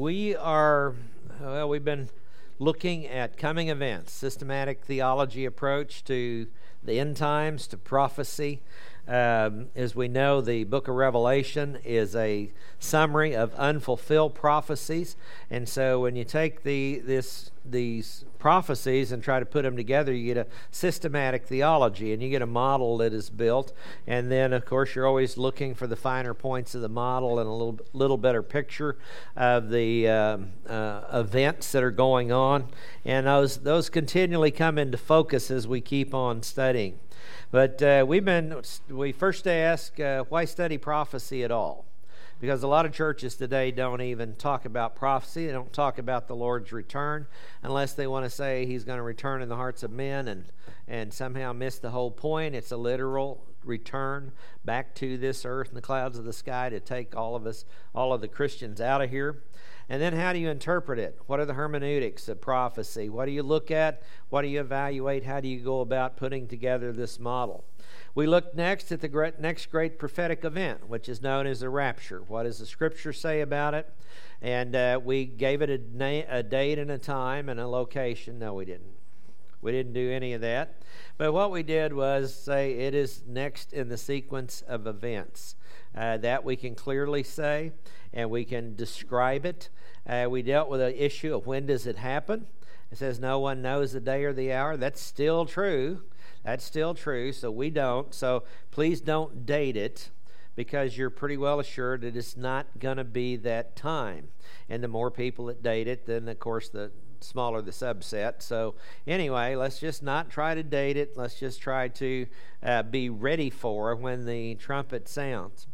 we are, well, we've been looking at coming events, systematic theology approach to the end times, to prophecy. Um, as we know, the book of Revelation is a summary of unfulfilled prophecies. And so when you take the, this, these prophecies and try to put them together, you get a systematic theology and you get a model that is built. And then, of course, you're always looking for the finer points of the model and a little, little better picture of the uh, uh, events that are going on. And those, those continually come into focus as we keep on studying. But uh, we've been, we first ask, uh, why study prophecy at all? because a lot of churches today don't even talk about prophecy. They don't talk about the Lord's return unless they want to say he's going to return in the hearts of men and, and somehow miss the whole point. It's a literal return back to this earth and the clouds of the sky to take all of us, all of the Christians out of here. And then how do you interpret it? What are the hermeneutics of prophecy? What do you look at? What do you evaluate? How do you go about putting together this model? We look next at the next great prophetic event, which is known as the rapture. What does the scripture say about it? And uh, we gave it a, na- a date and a time and a location. No, we didn't. We didn't do any of that. But what we did was say it is next in the sequence of events. Uh, that we can clearly say, and we can describe it. Uh, we dealt with the issue of when does it happen. It says no one knows the day or the hour. That's still true. That's still true, so we don't. So please don't date it because you're pretty well assured that it's not going to be that time. And the more people that date it, then of course the smaller the subset. So, anyway, let's just not try to date it. Let's just try to uh, be ready for when the trumpet sounds.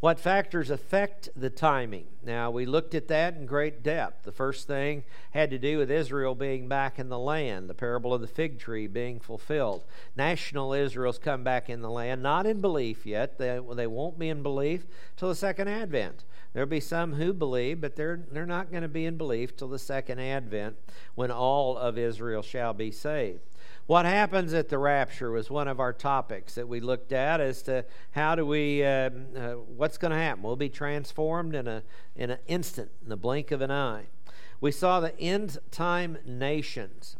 What factors affect the timing? Now, we looked at that in great depth. The first thing had to do with Israel being back in the land, the parable of the fig tree being fulfilled. National Israel's come back in the land, not in belief yet. They, they won't be in belief till the second advent. There'll be some who believe, but they're, they're not going to be in belief till the second advent when all of Israel shall be saved. What happens at the rapture was one of our topics that we looked at as to how do we, uh, uh, what's going to happen? We'll be transformed in, a, in an instant, in the blink of an eye. We saw the end time nations.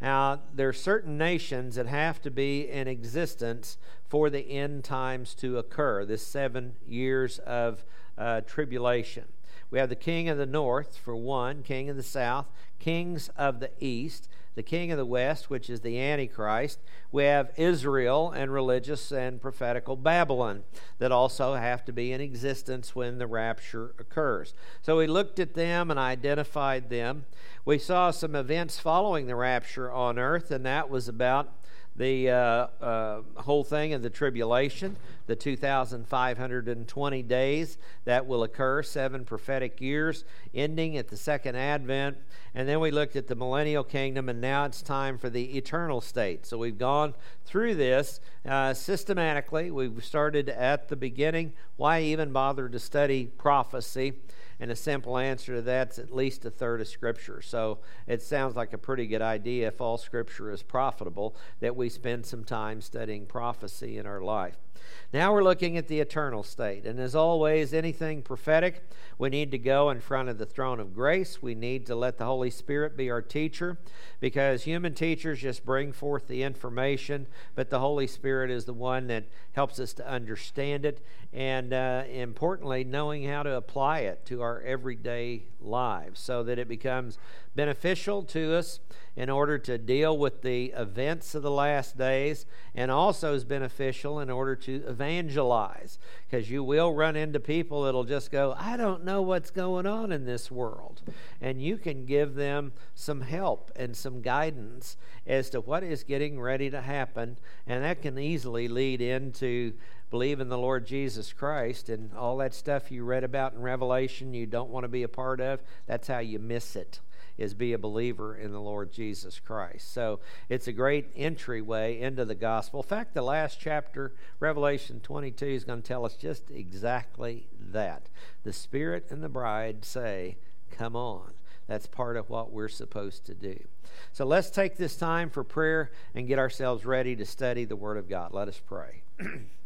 Now, there are certain nations that have to be in existence for the end times to occur, this seven years of uh, tribulation. We have the king of the north, for one, king of the south, kings of the east, the king of the west, which is the Antichrist. We have Israel and religious and prophetical Babylon that also have to be in existence when the rapture occurs. So we looked at them and identified them. We saw some events following the rapture on earth, and that was about the uh, uh, whole thing of the tribulation, the 2,520 days that will occur, seven prophetic years, ending at the second advent. And then we looked at the millennial kingdom, and now it's time for the eternal state. So we've gone through this uh, systematically. We've started at the beginning. Why even bother to study prophecy? And a simple answer to that's at least a third of Scripture. So it sounds like a pretty good idea if all Scripture is profitable that we spend some time studying prophecy in our life. Now we're looking at the eternal state. And as always, anything prophetic, we need to go in front of the throne of grace. We need to let the Holy Spirit be our teacher because human teachers just bring forth the information, but the Holy Spirit is the one that helps us to understand it and, uh, importantly, knowing how to apply it to our everyday lives so that it becomes beneficial to us in order to deal with the events of the last days and also is beneficial in order to evangelize. Because you will run into people that'll just go i don't know what's going on in this world. And you can give them some help and some guidance as to what is getting ready to happen and that can easily lead into believe in the Lord Jesus Christ and all that stuff you read about in Revelation you don't want to be a part of, that's how you miss it is be a believer in the Lord Jesus Christ. So it's a great entryway into the gospel. In fact, the last chapter, Revelation 22, is going to tell us just exactly that. The Spirit and the bride say, Come on. That's part of what we're supposed to do. So let's take this time for prayer and get ourselves ready to study the Word of God. Let us pray.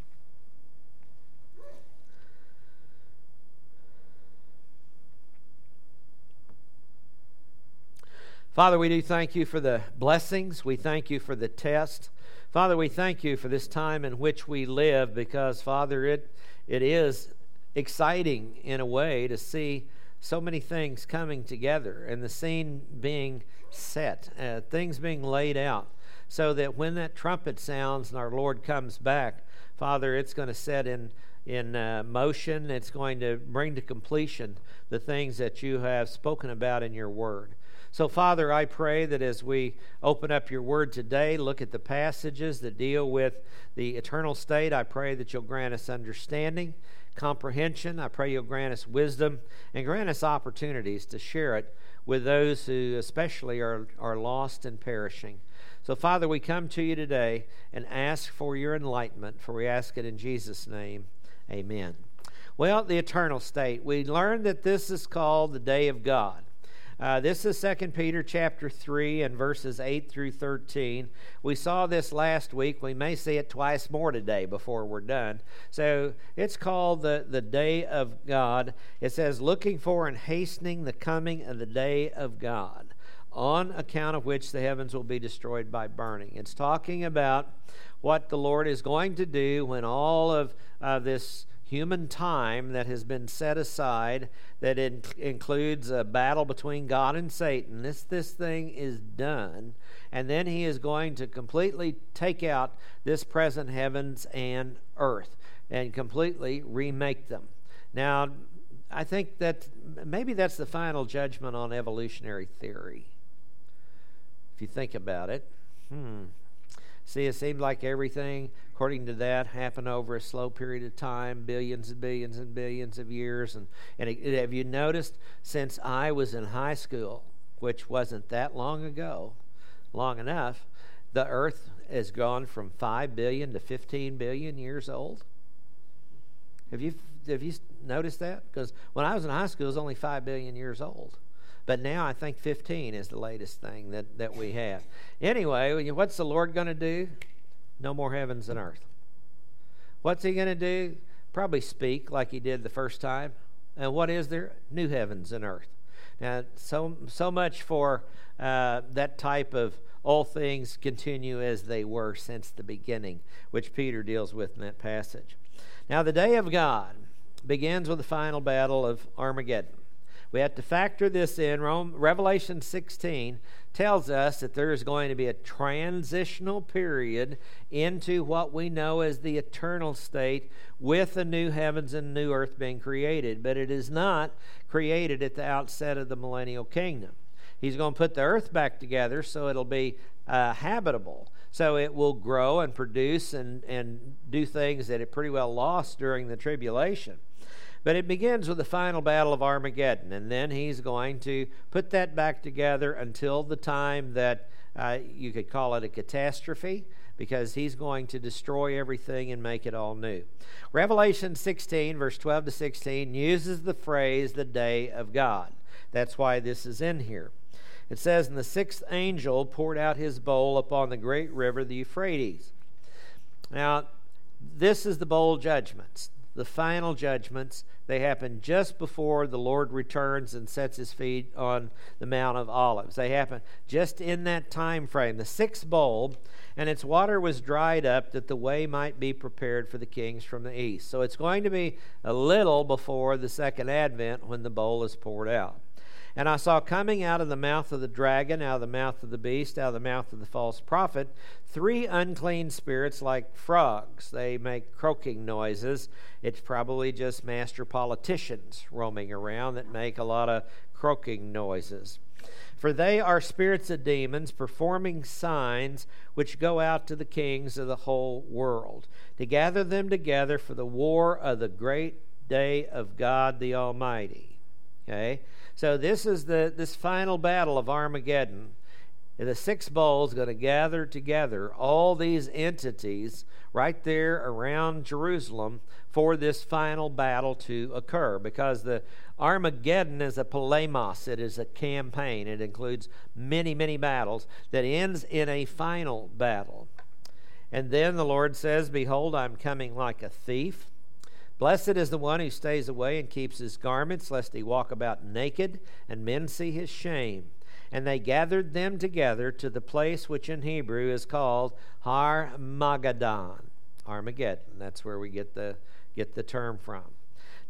Father, we do thank you for the blessings. We thank you for the test. Father, we thank you for this time in which we live because, Father, it, it is exciting in a way to see so many things coming together and the scene being set, uh, things being laid out, so that when that trumpet sounds and our Lord comes back, Father, it's going to set in in uh, motion. It's going to bring to completion the things that you have spoken about in your word. So, Father, I pray that as we open up your word today, look at the passages that deal with the eternal state, I pray that you'll grant us understanding, comprehension. I pray you'll grant us wisdom and grant us opportunities to share it with those who especially are, are lost and perishing. So, Father, we come to you today and ask for your enlightenment, for we ask it in Jesus' name. Amen. Well, the eternal state. We learned that this is called the day of God. Uh, this is 2 Peter chapter 3 and verses 8 through 13. We saw this last week. We may see it twice more today before we're done. So it's called the, the day of God. It says, looking for and hastening the coming of the day of God, on account of which the heavens will be destroyed by burning. It's talking about what the Lord is going to do when all of uh, this human time that has been set aside that in, includes a battle between God and Satan. This this thing is done, and then he is going to completely take out this present heavens and earth and completely remake them. Now, I think that maybe that's the final judgment on evolutionary theory. If you think about it, hmm. See, it seemed like everything, according to that, happened over a slow period of time, billions and billions and billions of years. And, and it, have you noticed since I was in high school, which wasn't that long ago, long enough, the earth has gone from 5 billion to 15 billion years old? Have you, have you noticed that? Because when I was in high school, it was only 5 billion years old. But now I think 15 is the latest thing that, that we have. Anyway, what's the Lord going to do? No more heavens and earth. What's he going to do? Probably speak like he did the first time. And what is there? New heavens and earth. Now, so, so much for uh, that type of all things continue as they were since the beginning, which Peter deals with in that passage. Now, the day of God begins with the final battle of Armageddon. We have to factor this in. Rome, Revelation 16 tells us that there is going to be a transitional period into what we know as the eternal state with the new heavens and new earth being created. But it is not created at the outset of the millennial kingdom. He's going to put the earth back together so it'll be uh, habitable. So it will grow and produce and, and do things that it pretty well lost during the tribulation. But it begins with the final battle of Armageddon, and then he's going to put that back together until the time that uh, you could call it a catastrophe because he's going to destroy everything and make it all new. Revelation 16, verse 12 to 16, uses the phrase the day of God. That's why this is in here. It says, And the sixth angel poured out his bowl upon the great river, the Euphrates. Now, this is the bowl judgments the final judgments. They happen just before the Lord returns and sets his feet on the Mount of Olives. They happen just in that time frame. The sixth bowl, and its water was dried up that the way might be prepared for the kings from the east. So it's going to be a little before the second advent when the bowl is poured out. And I saw coming out of the mouth of the dragon, out of the mouth of the beast, out of the mouth of the false prophet, three unclean spirits like frogs. They make croaking noises. It's probably just master politicians roaming around that make a lot of croaking noises. For they are spirits of demons performing signs which go out to the kings of the whole world, to gather them together for the war of the great day of God the Almighty. Okay? So this is the this final battle of Armageddon. The six bowls going to gather together all these entities right there around Jerusalem for this final battle to occur because the Armageddon is a polemos, it is a campaign. It includes many, many battles that ends in a final battle. And then the Lord says, Behold, I'm coming like a thief. Blessed is the one who stays away and keeps his garments, lest he walk about naked and men see his shame. And they gathered them together to the place which in Hebrew is called Har Magedon. Armageddon. That's where we get the, get the term from.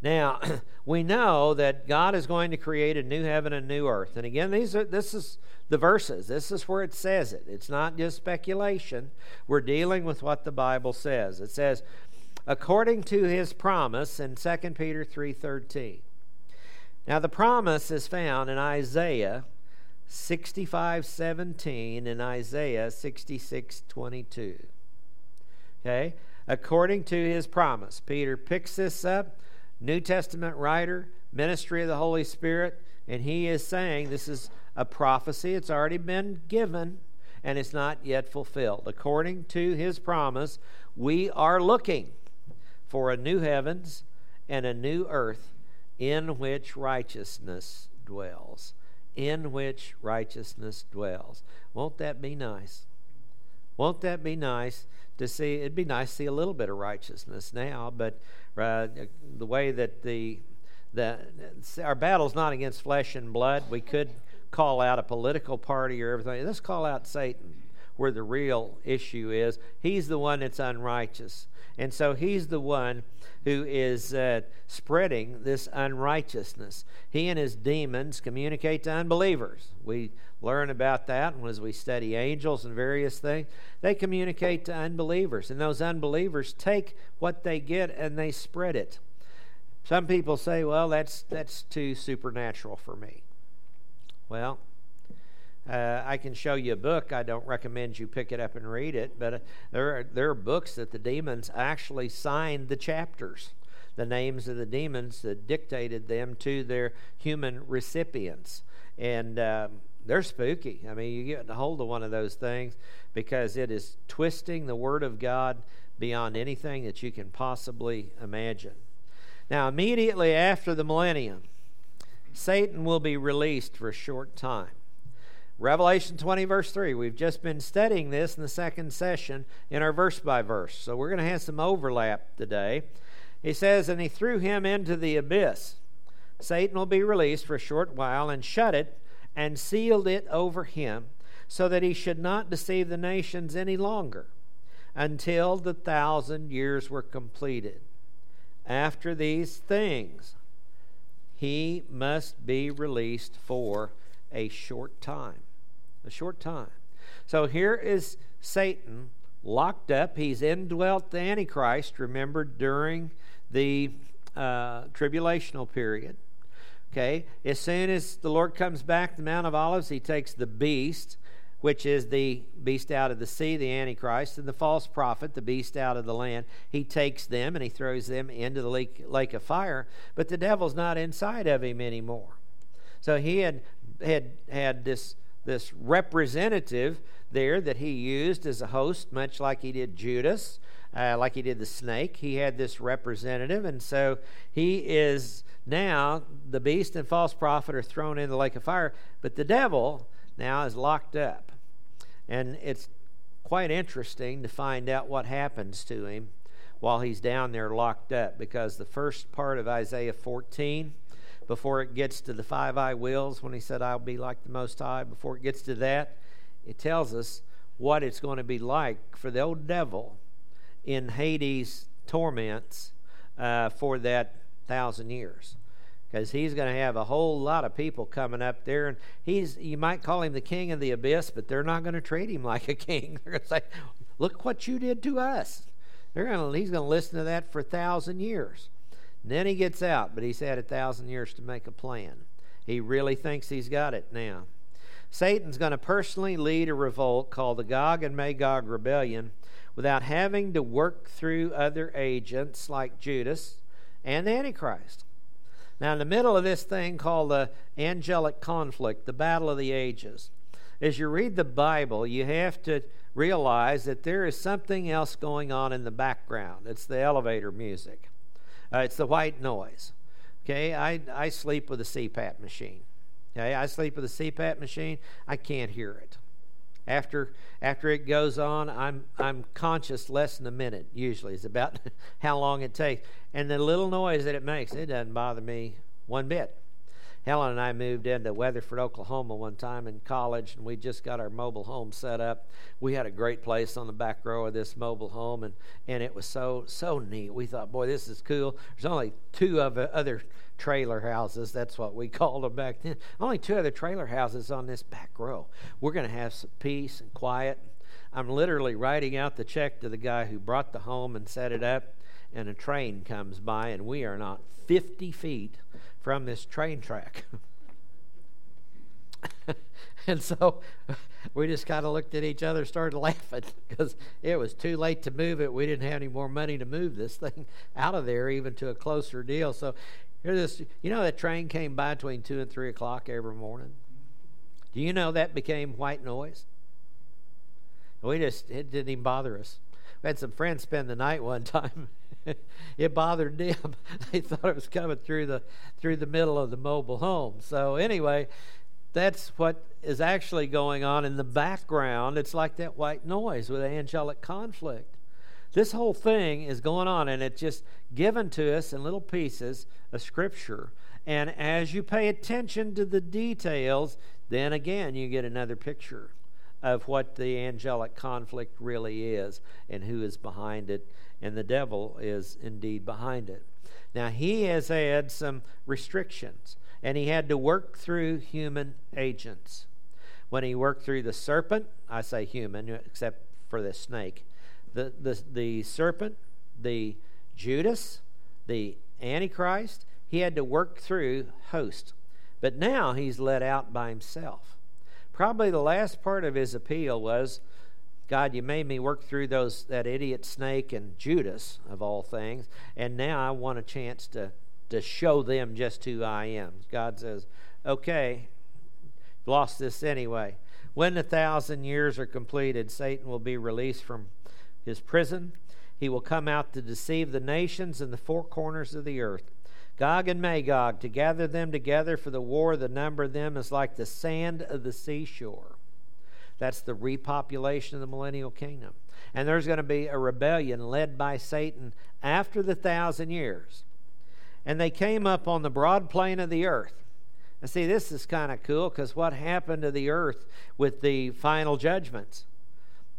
Now, we know that God is going to create a new heaven and new earth. And again, these are this is the verses. This is where it says it. It's not just speculation. We're dealing with what the Bible says. It says, according to his promise in 2 Peter 3:13. Now the promise is found in Isaiah 65:17 and Isaiah 66:22. Okay? According to his promise. Peter picks this up, New Testament writer, ministry of the Holy Spirit, and he is saying this is a prophecy. It's already been given and it's not yet fulfilled. According to his promise, we are looking for a new heavens and a new earth in which righteousness dwells. In which righteousness dwells. Won't that be nice? Won't that be nice to see? It'd be nice to see a little bit of righteousness now, but uh, the way that the the our battle's not against flesh and blood. We could call out a political party or everything. Let's call out Satan, where the real issue is. He's the one that's unrighteous. And so he's the one who is uh, spreading this unrighteousness. He and his demons communicate to unbelievers. We learn about that as we study angels and various things. They communicate to unbelievers, and those unbelievers take what they get and they spread it. Some people say, well, that's, that's too supernatural for me. Well, uh, I can show you a book. I don't recommend you pick it up and read it, but uh, there, are, there are books that the demons actually signed the chapters, the names of the demons that dictated them to their human recipients. And um, they're spooky. I mean, you get a hold of one of those things because it is twisting the Word of God beyond anything that you can possibly imagine. Now, immediately after the millennium, Satan will be released for a short time. Revelation 20, verse 3. We've just been studying this in the second session in our verse by verse. So we're going to have some overlap today. He says, And he threw him into the abyss. Satan will be released for a short while and shut it and sealed it over him so that he should not deceive the nations any longer until the thousand years were completed. After these things, he must be released for a short time. A short time. So here is Satan locked up. He's indwelt the Antichrist, remember, during the uh, tribulational period. Okay, as soon as the Lord comes back, the Mount of Olives, he takes the beast, which is the beast out of the sea, the Antichrist, and the false prophet, the beast out of the land. He takes them and he throws them into the lake, lake of fire, but the devil's not inside of him anymore. So he had had had this this representative there that he used as a host, much like he did Judas, uh, like he did the snake. He had this representative, and so he is now the beast and false prophet are thrown in the lake of fire, but the devil now is locked up, and it's quite interesting to find out what happens to him while he's down there locked up, because the first part of Isaiah 14 before it gets to the five I wills, when he said, I'll be like the Most High, before it gets to that, it tells us what it's going to be like for the old devil in Hades' torments uh, for that thousand years. Because he's going to have a whole lot of people coming up there, and he's you might call him the king of the abyss, but they're not going to treat him like a king. They're going to say, "Look what you did to us." They're going to, he's going to listen to that for a thousand years. Then he gets out, but he's had a thousand years to make a plan. He really thinks he's got it now. Satan's going to personally lead a revolt called the Gog and Magog Rebellion without having to work through other agents like Judas and the Antichrist. Now, in the middle of this thing called the angelic conflict, the battle of the ages, as you read the Bible, you have to realize that there is something else going on in the background. It's the elevator music. Uh, it's the white noise. Okay, I, I sleep with a CPAP machine. Okay, I sleep with a CPAP machine. I can't hear it. After after it goes on, I'm I'm conscious less than a minute. Usually, it's about how long it takes, and the little noise that it makes, it doesn't bother me one bit. Helen and I moved into Weatherford, Oklahoma one time in college, and we just got our mobile home set up. We had a great place on the back row of this mobile home, and, and it was so so neat. We thought, boy, this is cool. There's only two of other trailer houses. That's what we called them back then. Only two other trailer houses on this back row. We're going to have some peace and quiet. I'm literally writing out the check to the guy who brought the home and set it up, and a train comes by, and we are not 50 feet from this train track. and so we just kind of looked at each other, started laughing because it was too late to move it. We didn't have any more money to move this thing out of there, even to a closer deal. So here this, you know, that train came by between two and three o'clock every morning. Do you know that became white noise? We just it didn't even bother us. We had some friends spend the night one time. it bothered them. they thought it was coming through the through the middle of the mobile home. So anyway, that's what is actually going on in the background. It's like that white noise with angelic conflict. This whole thing is going on, and it's just given to us in little pieces of Scripture. And as you pay attention to the details, then again you get another picture of what the angelic conflict really is and who is behind it, and the devil is indeed behind it. Now, he has had some restrictions, and he had to work through human agents. When he worked through the serpent, I say human, except for the snake, the, the, the serpent, the Judas, the Antichrist, he had to work through host. But now he's let out by himself. Probably the last part of his appeal was, God, you made me work through those that idiot snake and Judas of all things, and now I want a chance to to show them just who I am. God says, "Okay, lost this anyway. When the thousand years are completed, Satan will be released from his prison. He will come out to deceive the nations in the four corners of the earth. Gog and Magog, to gather them together for the war, the number of them is like the sand of the seashore. That's the repopulation of the millennial kingdom. And there's going to be a rebellion led by Satan after the thousand years. And they came up on the broad plain of the earth. And see, this is kind of cool because what happened to the earth with the final judgments?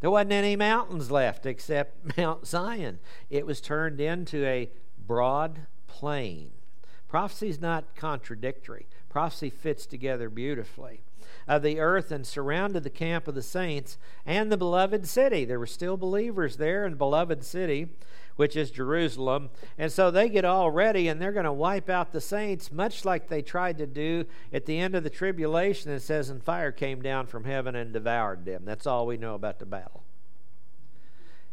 There wasn't any mountains left except Mount Zion. It was turned into a broad plain. Prophecy is not contradictory, prophecy fits together beautifully. Of the earth and surrounded the camp of the saints and the beloved city. There were still believers there in the beloved city, which is Jerusalem. And so they get all ready and they're going to wipe out the saints, much like they tried to do at the end of the tribulation. It says, And fire came down from heaven and devoured them. That's all we know about the battle.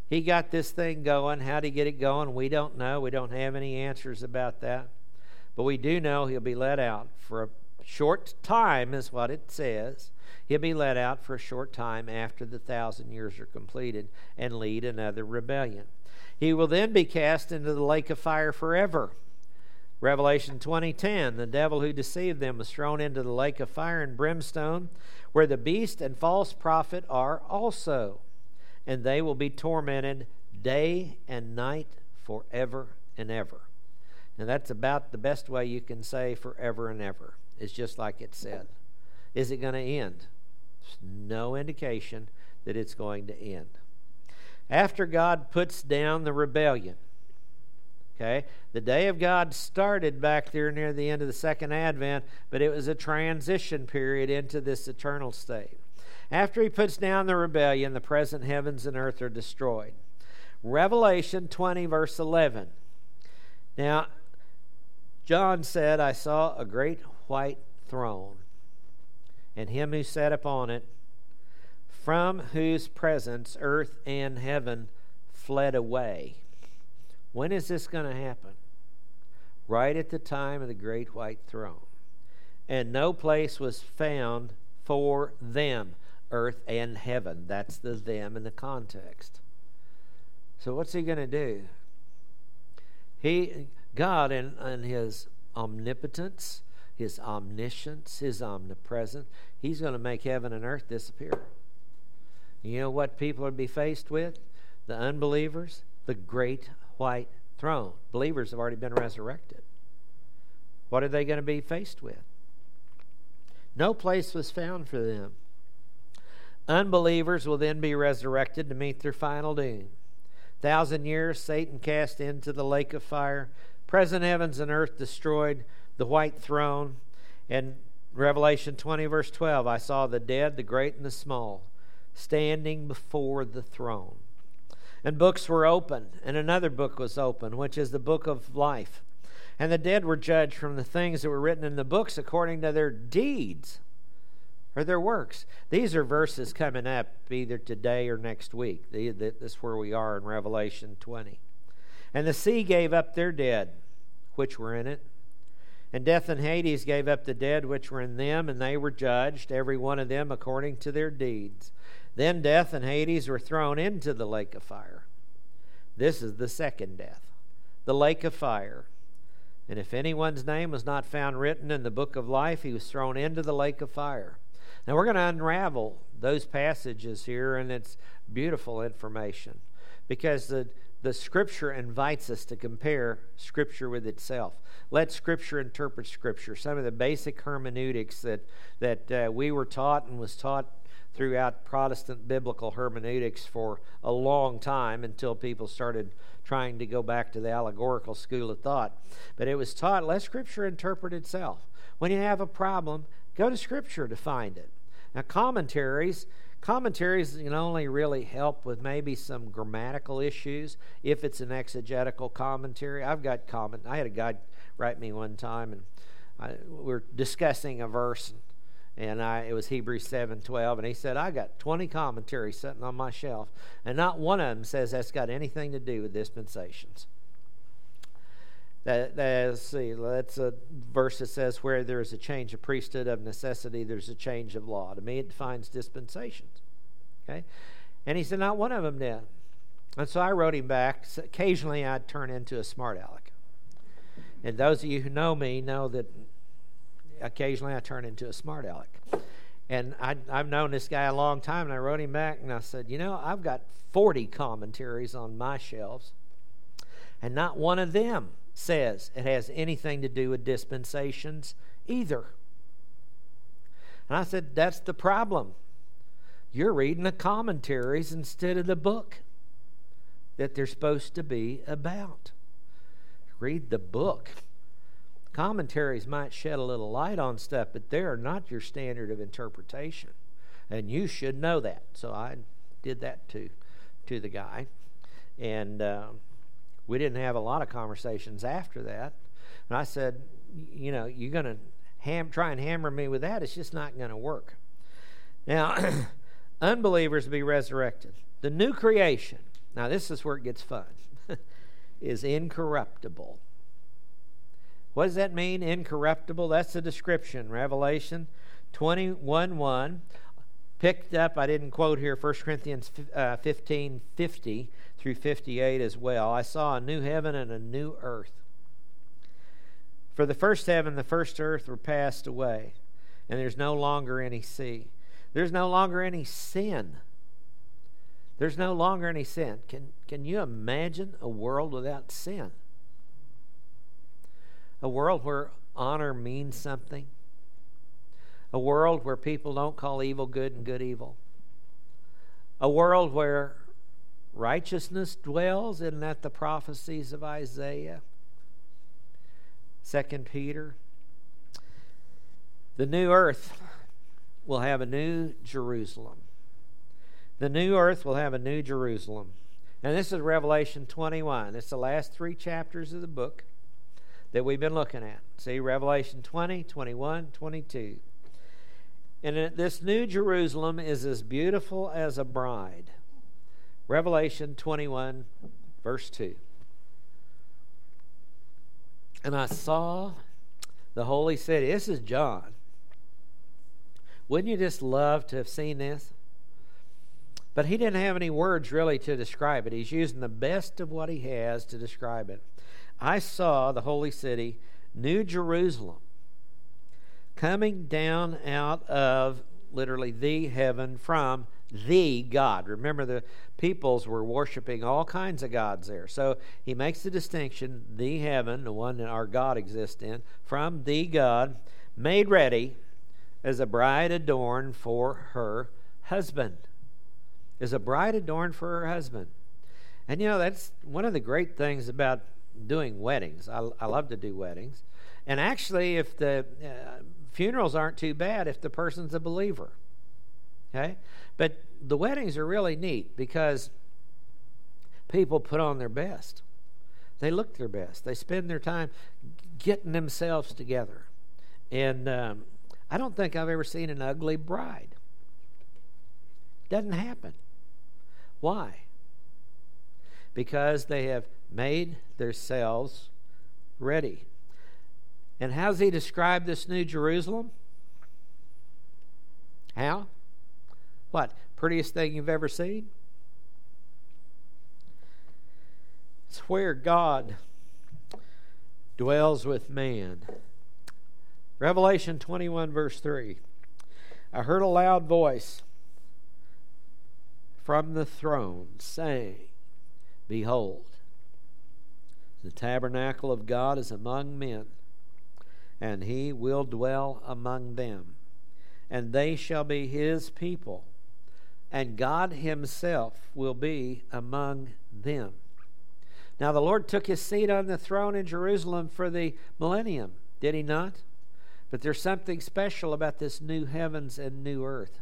He got this thing going. How did he get it going? We don't know. We don't have any answers about that. But we do know he'll be let out for a short time, is what it says. He'll be let out for a short time after the thousand years are completed and lead another rebellion. He will then be cast into the lake of fire forever. Revelation 20:10 The devil who deceived them was thrown into the lake of fire and brimstone where the beast and false prophet are also and they will be tormented day and night forever and ever. And that's about the best way you can say forever and ever. It's just like it said. Is it going to end? There's no indication that it's going to end. After God puts down the rebellion, okay, the day of God started back there near the end of the second advent, but it was a transition period into this eternal state. After he puts down the rebellion, the present heavens and earth are destroyed. Revelation 20, verse 11. Now, John said, I saw a great white throne, and him who sat upon it, from whose presence earth and heaven fled away. When is this going to happen? Right at the time of the great white throne. And no place was found for them, earth and heaven. That's the them in the context. So what's he going to do? He God, and, in His omnipotence, His omniscience, His omnipresence, He's going to make heaven and earth disappear. You know what people would be faced with? The unbelievers, the great white throne. Believers have already been resurrected. What are they going to be faced with? No place was found for them. Unbelievers will then be resurrected to meet their final doom. Thousand years, Satan cast into the lake of fire. Present heavens and earth destroyed, the white throne. And Revelation 20, verse 12 I saw the dead, the great and the small, standing before the throne. And books were opened, and another book was opened, which is the book of life. And the dead were judged from the things that were written in the books according to their deeds or their works. These are verses coming up either today or next week. This is where we are in Revelation 20. And the sea gave up their dead, which were in it. And death and Hades gave up the dead which were in them, and they were judged, every one of them according to their deeds. Then death and Hades were thrown into the lake of fire. This is the second death, the lake of fire. And if anyone's name was not found written in the book of life, he was thrown into the lake of fire. Now we're going to unravel those passages here, and it's beautiful information because the the scripture invites us to compare scripture with itself. Let scripture interpret scripture. Some of the basic hermeneutics that that uh, we were taught and was taught throughout protestant biblical hermeneutics for a long time until people started trying to go back to the allegorical school of thought. But it was taught let scripture interpret itself. When you have a problem go to scripture to find it. Now commentaries Commentaries can only really help with maybe some grammatical issues if it's an exegetical commentary. I've got comment. I had a guy write me one time, and I, we are discussing a verse, and I it was Hebrews seven twelve, and he said I got twenty commentaries sitting on my shelf, and not one of them says that's got anything to do with dispensations. That, that, let's see, that's a uh, verse that says, where there is a change of priesthood of necessity, there's a change of law. To me, it defines dispensations. Okay? And he said, not one of them did. And so I wrote him back. So occasionally, I'd turn into a smart aleck. And those of you who know me know that occasionally I turn into a smart aleck. And I, have known this guy a long time, and I wrote him back and I said, You know, I've got 40 commentaries on my shelves, and not one of them says it has anything to do with dispensations either. And I said, That's the problem. You're reading the commentaries instead of the book that they're supposed to be about. Read the book. Commentaries might shed a little light on stuff, but they are not your standard of interpretation. And you should know that. So I did that to, to the guy. And. Uh, we didn't have a lot of conversations after that. And I said, you know, you're going to ham- try and hammer me with that. It's just not going to work. Now, unbelievers be resurrected. The new creation, now this is where it gets fun, is incorruptible. What does that mean, incorruptible? That's the description. Revelation 21 1. Picked up, I didn't quote here, 1 Corinthians uh, 15 50 through 58 as well. I saw a new heaven and a new earth. For the first heaven, the first earth were passed away, and there's no longer any sea. There's no longer any sin. There's no longer any sin. Can, can you imagine a world without sin? A world where honor means something. A world where people don't call evil good and good evil. A world where righteousness dwells. Isn't that the prophecies of Isaiah? Second Peter. The new earth will have a new Jerusalem. The new earth will have a new Jerusalem. And this is Revelation 21. It's the last three chapters of the book that we've been looking at. See, Revelation 20, 21, 22. And this new Jerusalem is as beautiful as a bride. Revelation 21, verse 2. And I saw the holy city. This is John. Wouldn't you just love to have seen this? But he didn't have any words really to describe it. He's using the best of what he has to describe it. I saw the holy city, New Jerusalem, coming down out of literally the heaven from the God. Remember, the peoples were worshiping all kinds of gods there. So he makes the distinction the heaven, the one that our God exists in, from the God, made ready as a bride adorned for her husband. As a bride adorned for her husband. And you know, that's one of the great things about doing weddings. I, I love to do weddings. And actually, if the uh, funerals aren't too bad, if the person's a believer. Okay? But the weddings are really neat because people put on their best. They look their best. They spend their time getting themselves together. And um, I don't think I've ever seen an ugly bride. Doesn't happen. Why? Because they have made themselves ready. And how's he describe this new Jerusalem? How? What? Prettiest thing you've ever seen? It's where God dwells with man. Revelation 21, verse 3. I heard a loud voice from the throne saying, Behold, the tabernacle of God is among men, and he will dwell among them, and they shall be his people, and God himself will be among them. Now, the Lord took his seat on the throne in Jerusalem for the millennium, did he not? But there's something special about this new heavens and new earth.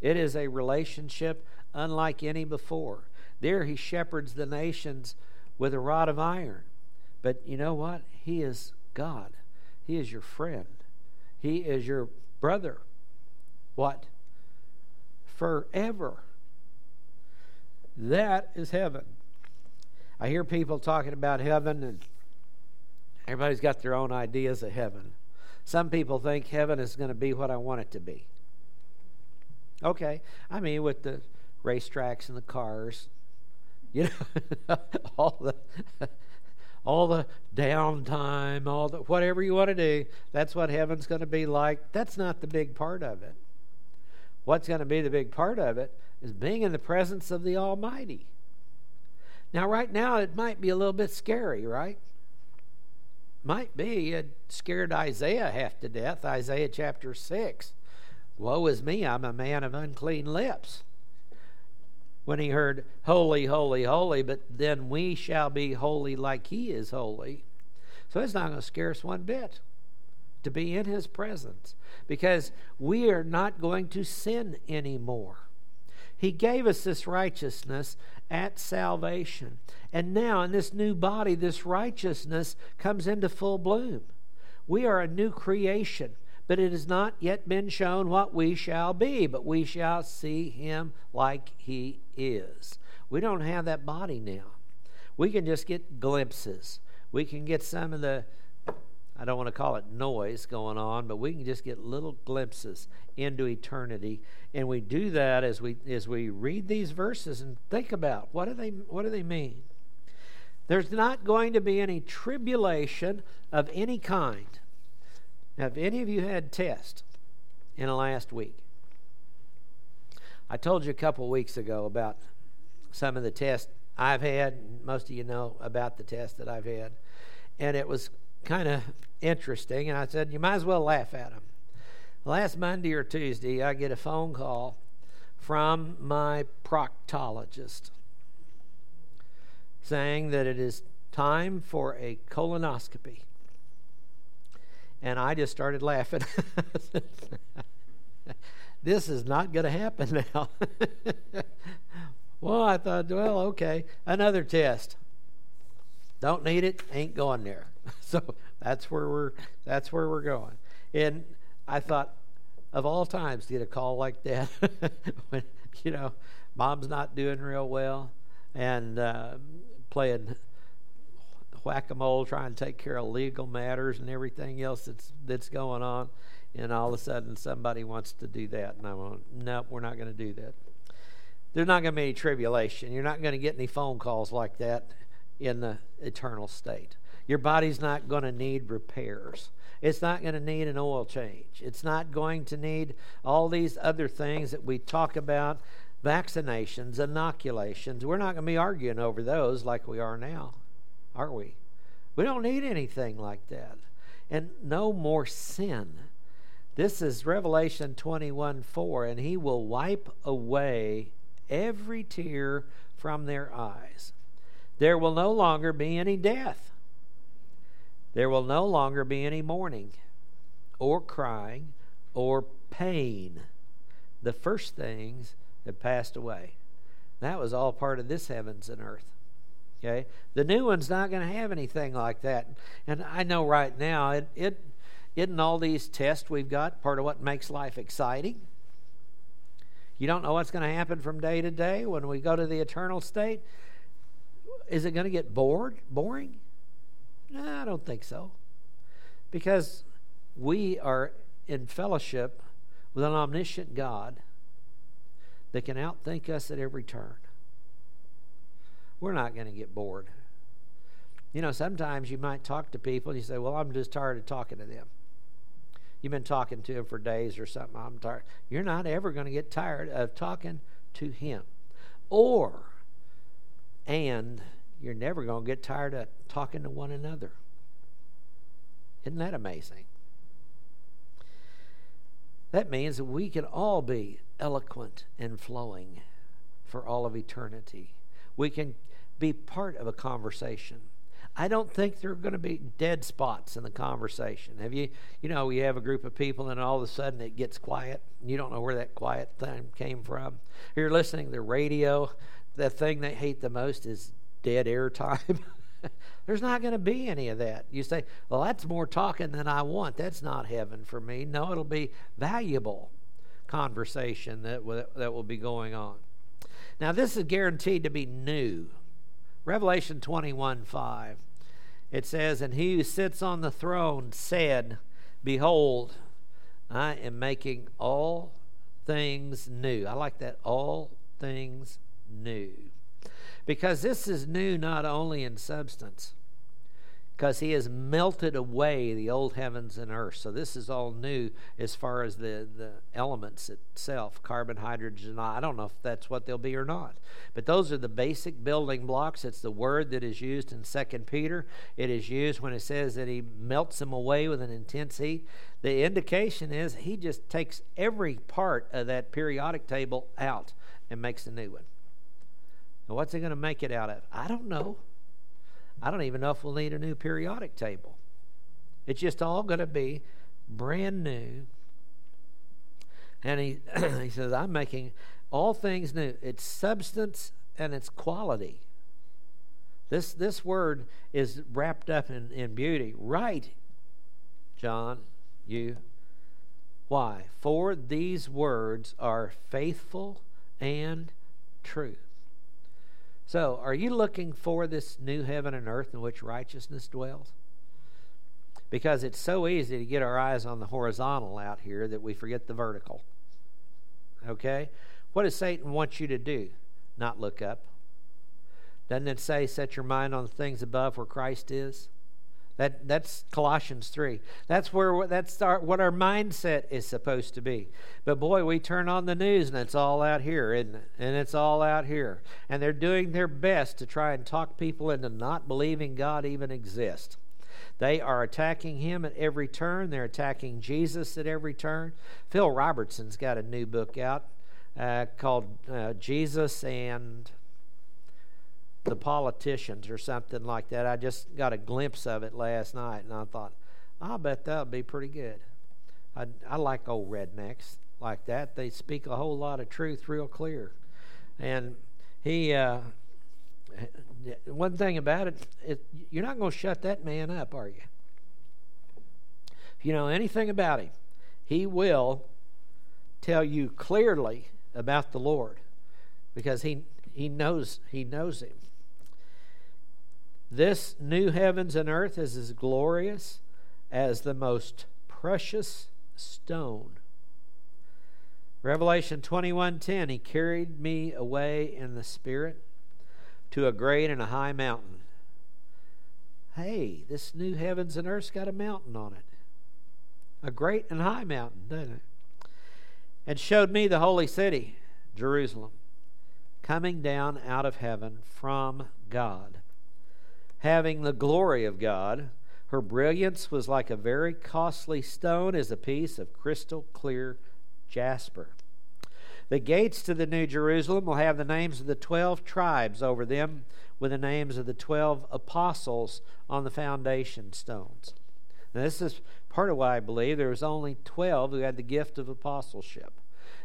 It is a relationship unlike any before. There, he shepherds the nations with a rod of iron. But you know what? He is God. He is your friend. He is your brother. What? Forever. That is heaven. I hear people talking about heaven, and everybody's got their own ideas of heaven. Some people think heaven is going to be what I want it to be. Okay, I mean, with the racetracks and the cars, you know, all the all the downtime, all the whatever you want to do, that's what heaven's going to be like. That's not the big part of it. What's going to be the big part of it is being in the presence of the Almighty. Now, right now, it might be a little bit scary, right? Might be. It scared Isaiah half to death, Isaiah chapter 6. Woe is me, I'm a man of unclean lips. When he heard, Holy, holy, holy, but then we shall be holy like he is holy. So it's not going to scare us one bit to be in his presence because we are not going to sin anymore. He gave us this righteousness at salvation. And now, in this new body, this righteousness comes into full bloom. We are a new creation, but it has not yet been shown what we shall be, but we shall see him like he is. We don't have that body now. We can just get glimpses. We can get some of the I don't want to call it noise going on, but we can just get little glimpses into eternity. And we do that as we as we read these verses and think about what do they what do they mean? There's not going to be any tribulation of any kind. Have any of you had tests in the last week? I told you a couple weeks ago about some of the tests I've had. Most of you know about the tests that I've had. And it was kind of interesting. And I said, You might as well laugh at them. Last Monday or Tuesday, I get a phone call from my proctologist saying that it is time for a colonoscopy. And I just started laughing. this is not going to happen now. well, I thought, well, okay, another test. Don't need it, ain't going there. so that's where we're that's where we're going. And I thought, of all times, to get a call like that when you know mom's not doing real well and uh, playing whack-a-mole, trying to take care of legal matters and everything else that's that's going on, and all of a sudden somebody wants to do that, and I'm going, no, we're not going to do that. There's not going to be any tribulation. You're not going to get any phone calls like that in the eternal state. Your body's not going to need repairs. It's not going to need an oil change. It's not going to need all these other things that we talk about vaccinations, inoculations. We're not going to be arguing over those like we are now, are we? We don't need anything like that. And no more sin. This is Revelation 21 4, and he will wipe away every tear from their eyes. There will no longer be any death. There will no longer be any mourning, or crying, or pain. The first things have passed away. That was all part of this heavens and earth. Okay? The new one's not going to have anything like that. And I know right now, it, it isn't all these tests we've got part of what makes life exciting? You don't know what's going to happen from day to day when we go to the eternal state. Is it going to get bored, boring? No, I don't think so. Because we are in fellowship with an omniscient God that can outthink us at every turn. We're not going to get bored. You know, sometimes you might talk to people and you say, Well, I'm just tired of talking to them. You've been talking to him for days or something. I'm tired. You're not ever going to get tired of talking to him. Or, and you're never going to get tired of talking to one another. Isn't that amazing? That means that we can all be eloquent and flowing for all of eternity. We can be part of a conversation. I don't think there are going to be dead spots in the conversation. Have you, you know, you have a group of people and all of a sudden it gets quiet. You don't know where that quiet thing came from. You're listening to the radio. The thing they hate the most is dead air time. There's not going to be any of that. You say, well, that's more talking than I want. That's not heaven for me. No, it'll be valuable conversation that, w- that will be going on. Now, this is guaranteed to be new. Revelation 21 5 it says, And he who sits on the throne said, Behold, I am making all things new. I like that, all things new. Because this is new not only in substance, because he has melted away the old heavens and earth. So this is all new as far as the, the elements itself carbon, hydrogen. I don't know if that's what they'll be or not. But those are the basic building blocks. It's the word that is used in Second Peter. It is used when it says that he melts them away with an intense heat. The indication is he just takes every part of that periodic table out and makes a new one. Now, what's he going to make it out of? I don't know. I don't even know if we'll need a new periodic table. It's just all going to be brand new. And he, he says, I'm making all things new. It's substance and it's quality. This, this word is wrapped up in, in beauty. Write, John, you. Why? For these words are faithful and true. So, are you looking for this new heaven and earth in which righteousness dwells? Because it's so easy to get our eyes on the horizontal out here that we forget the vertical. Okay? What does Satan want you to do? Not look up. Doesn't it say, set your mind on the things above where Christ is? That, that's Colossians 3. That's where that's our, what our mindset is supposed to be. But boy, we turn on the news and it's all out here, isn't it? And it's all out here. And they're doing their best to try and talk people into not believing God even exists. They are attacking him at every turn. They're attacking Jesus at every turn. Phil Robertson's got a new book out uh, called uh, Jesus and the politicians or something like that. I just got a glimpse of it last night, and I thought, I'll bet that would be pretty good. I, I like old rednecks like that. They speak a whole lot of truth real clear. And he, uh, one thing about it, it you're not going to shut that man up, are you? If you know anything about him, he will tell you clearly about the Lord because he he knows he knows him. This new heavens and earth is as glorious as the most precious stone. Revelation 21:10 He carried me away in the spirit to a great and a high mountain. Hey, this new heavens and earth's got a mountain on it. A great and high mountain, doesn't it? And showed me the holy city, Jerusalem, coming down out of heaven from God having the glory of God, Her brilliance was like a very costly stone, as a piece of crystal clear jasper. The gates to the New Jerusalem will have the names of the 12 tribes over them, with the names of the 12 apostles on the foundation stones. Now, this is part of why I believe there was only 12 who had the gift of apostleship.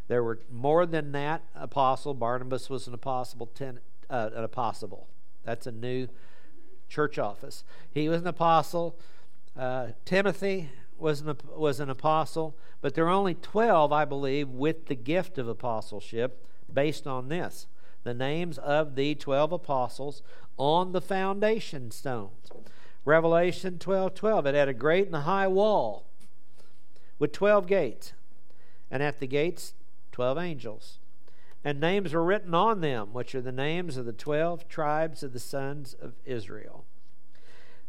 There were more than that apostle. Barnabas was an apostle, ten, uh, an apostle. That's a new church office. He was an apostle. Uh, Timothy was an, was an apostle, but there are only 12, I believe, with the gift of apostleship based on this the names of the 12 apostles on the foundation stones. Revelation 12 12, it had a great and a high wall with 12 gates, and at the gates, 12 angels. And names were written on them, which are the names of the 12 tribes of the sons of Israel.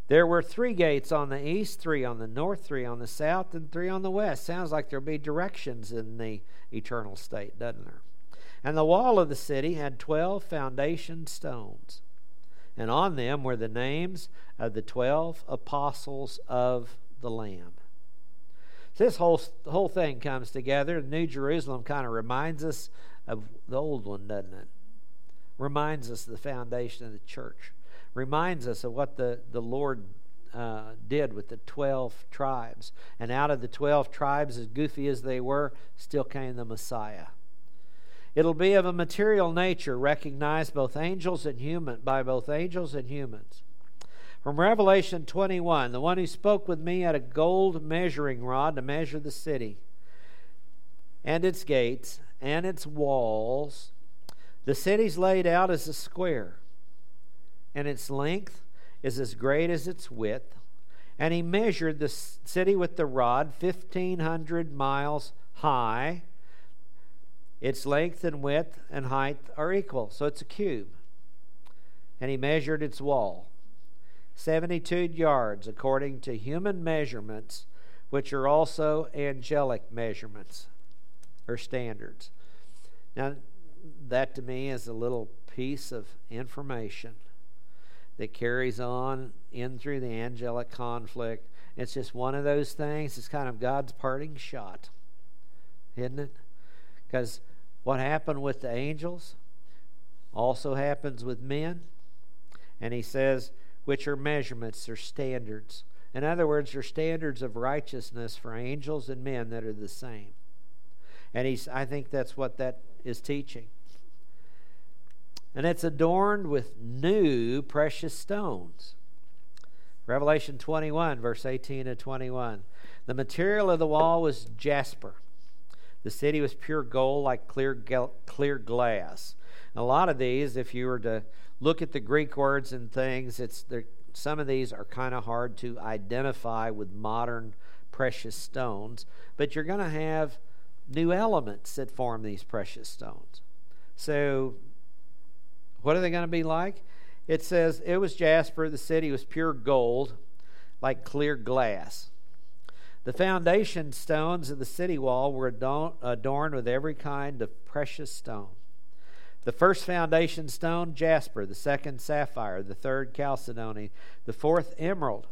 There were three gates on the east, three on the north, three on the south, and three on the west. Sounds like there'll be directions in the eternal state, doesn't there? And the wall of the city had 12 foundation stones, and on them were the names of the 12 apostles of the Lamb. So this whole, whole thing comes together. New Jerusalem kind of reminds us of the old one, doesn't it? Reminds us of the foundation of the church reminds us of what the, the Lord uh, did with the 12 tribes. And out of the 12 tribes, as goofy as they were, still came the Messiah. It'll be of a material nature, recognized both angels and human by both angels and humans. From Revelation 21, the one who spoke with me had a gold measuring rod to measure the city and its gates and its walls. The city's laid out as a square and its length is as great as its width. And he measured the city with the rod, 1,500 miles high. Its length and width and height are equal, so it's a cube. And he measured its wall, 72 yards, according to human measurements, which are also angelic measurements or standards. Now, that to me is a little piece of information that carries on in through the angelic conflict. It's just one of those things. It's kind of God's parting shot, isn't it? Because what happened with the angels also happens with men. And he says, which are measurements or standards. In other words, they're standards of righteousness for angels and men that are the same. And he's, I think that's what that is teaching and it's adorned with new precious stones. Revelation 21, verse 18 to 21. The material of the wall was jasper. The city was pure gold, like clear, clear glass. And a lot of these, if you were to look at the Greek words and things, it's some of these are kind of hard to identify with modern precious stones, but you're going to have new elements that form these precious stones. So what are they going to be like? It says, It was jasper, the city was pure gold, like clear glass. The foundation stones of the city wall were adorned with every kind of precious stone. The first foundation stone, jasper, the second, sapphire, the third, chalcedony, the fourth, emerald,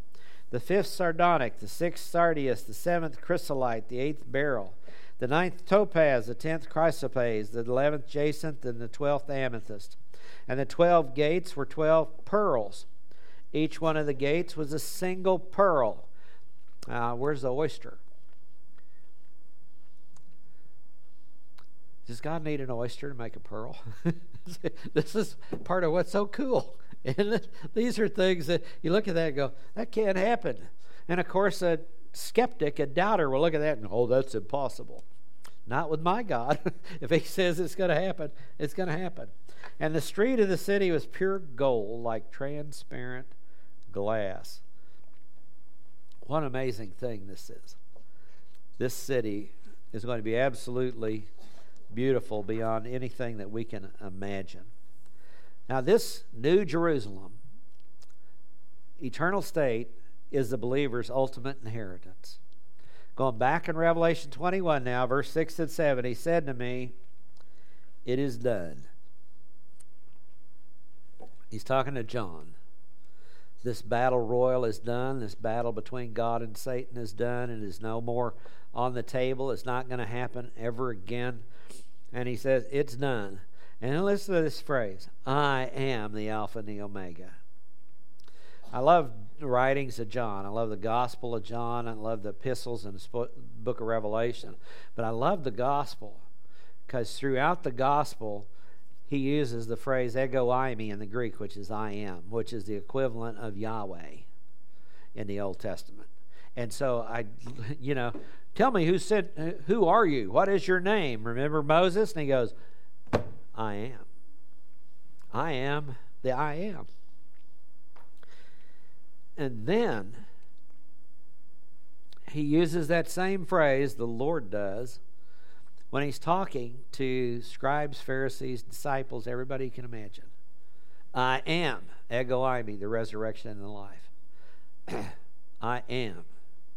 the fifth, sardonyx, the sixth, sardius, the seventh, chrysolite, the eighth, beryl, the ninth, topaz, the tenth, chrysoprase, the eleventh, jacinth, and the twelfth, amethyst. And the twelve gates were twelve pearls. Each one of the gates was a single pearl. Uh, where's the oyster? Does God need an oyster to make a pearl? this is part of what's so cool. And these are things that you look at that and go, that can't happen. And of course, a skeptic, a doubter, will look at that and, go, oh, that's impossible. Not with my God. if He says it's going to happen, it's going to happen. And the street of the city was pure gold, like transparent glass. What an amazing thing this is. This city is going to be absolutely beautiful beyond anything that we can imagine. Now, this New Jerusalem, eternal state, is the believer's ultimate inheritance. Going back in Revelation 21 now, verse 6 and 7, he said to me, It is done. He's talking to John. this battle royal is done. This battle between God and Satan is done. It is no more on the table. It's not going to happen ever again. And he says, It's done. And listen to this phrase I am the Alpha and the Omega. I love writings of John. I love the Gospel of John. I love the epistles and the book of Revelation. But I love the Gospel because throughout the Gospel, he uses the phrase ego eimi in the Greek, which is I am, which is the equivalent of Yahweh in the Old Testament. And so I, you know, tell me who said, who are you? What is your name? Remember Moses? And he goes, I am. I am the I am. And then he uses that same phrase, the Lord does, when he's talking to scribes, Pharisees, disciples, everybody can imagine. I am, ego eimi, the resurrection and the life. I am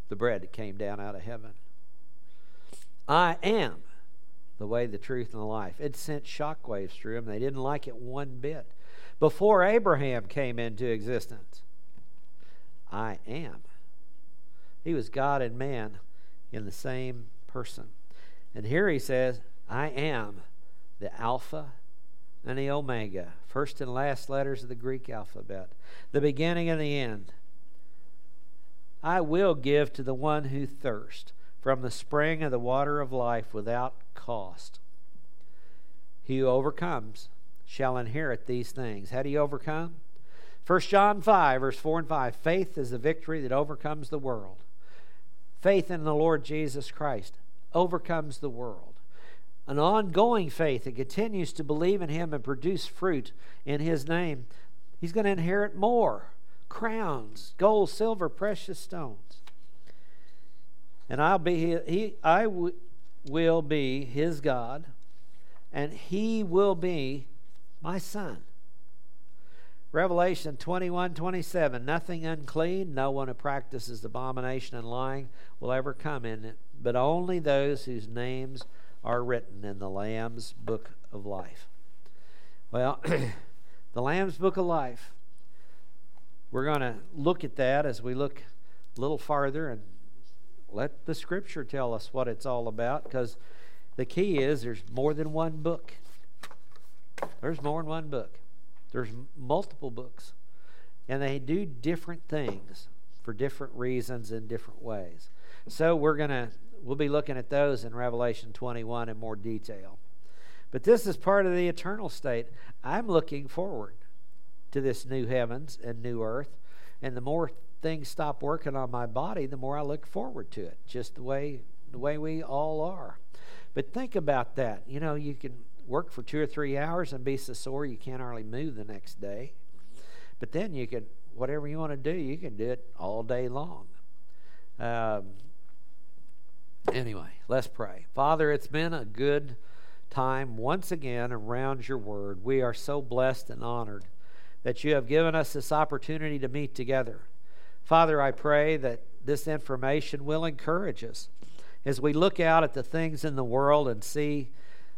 the bread that came down out of heaven. I am the way, the truth, and the life. It sent shockwaves through them. They didn't like it one bit. Before Abraham came into existence, I am. He was God and man in the same person. And here he says, I am the Alpha and the Omega, first and last letters of the Greek alphabet, the beginning and the end. I will give to the one who thirsts from the spring of the water of life without cost. He who overcomes shall inherit these things. How do you overcome? 1 John 5, verse 4 and 5 Faith is the victory that overcomes the world. Faith in the Lord Jesus Christ overcomes the world. An ongoing faith that continues to believe in Him and produce fruit in His name. He's going to inherit more crowns, gold, silver, precious stones. And I'll be he, I w- will be his God, and he will be my son. Revelation 21 27. Nothing unclean, no one who practices abomination and lying will ever come in it, but only those whose names are written in the Lamb's book of life. Well, the Lamb's book of life, we're going to look at that as we look a little farther and let the scripture tell us what it's all about because the key is there's more than one book. There's more than one book. There's multiple books, and they do different things for different reasons in different ways. So we're gonna we'll be looking at those in Revelation 21 in more detail. But this is part of the eternal state. I'm looking forward to this new heavens and new earth, and the more things stop working on my body, the more I look forward to it. Just the way the way we all are. But think about that. You know, you can work for two or three hours and be so sore you can't hardly move the next day. But then you can, whatever you want to do, you can do it all day long. Um, anyway, let's pray. Father, it's been a good time once again around your word. We are so blessed and honored that you have given us this opportunity to meet together. Father, I pray that this information will encourage us as we look out at the things in the world and see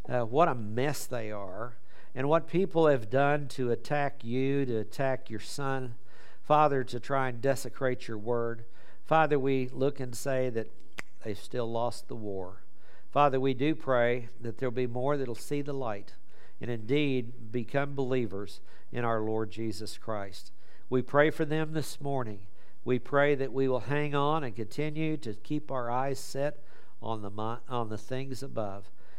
uh, what a mess they are and what people have done to attack you, to attack your son, Father, to try and desecrate your word. Father, we look and say that they've still lost the war. Father, we do pray that there'll be more that'll see the light and indeed become believers in our Lord Jesus Christ. We pray for them this morning. We pray that we will hang on and continue to keep our eyes set on the, on the things above.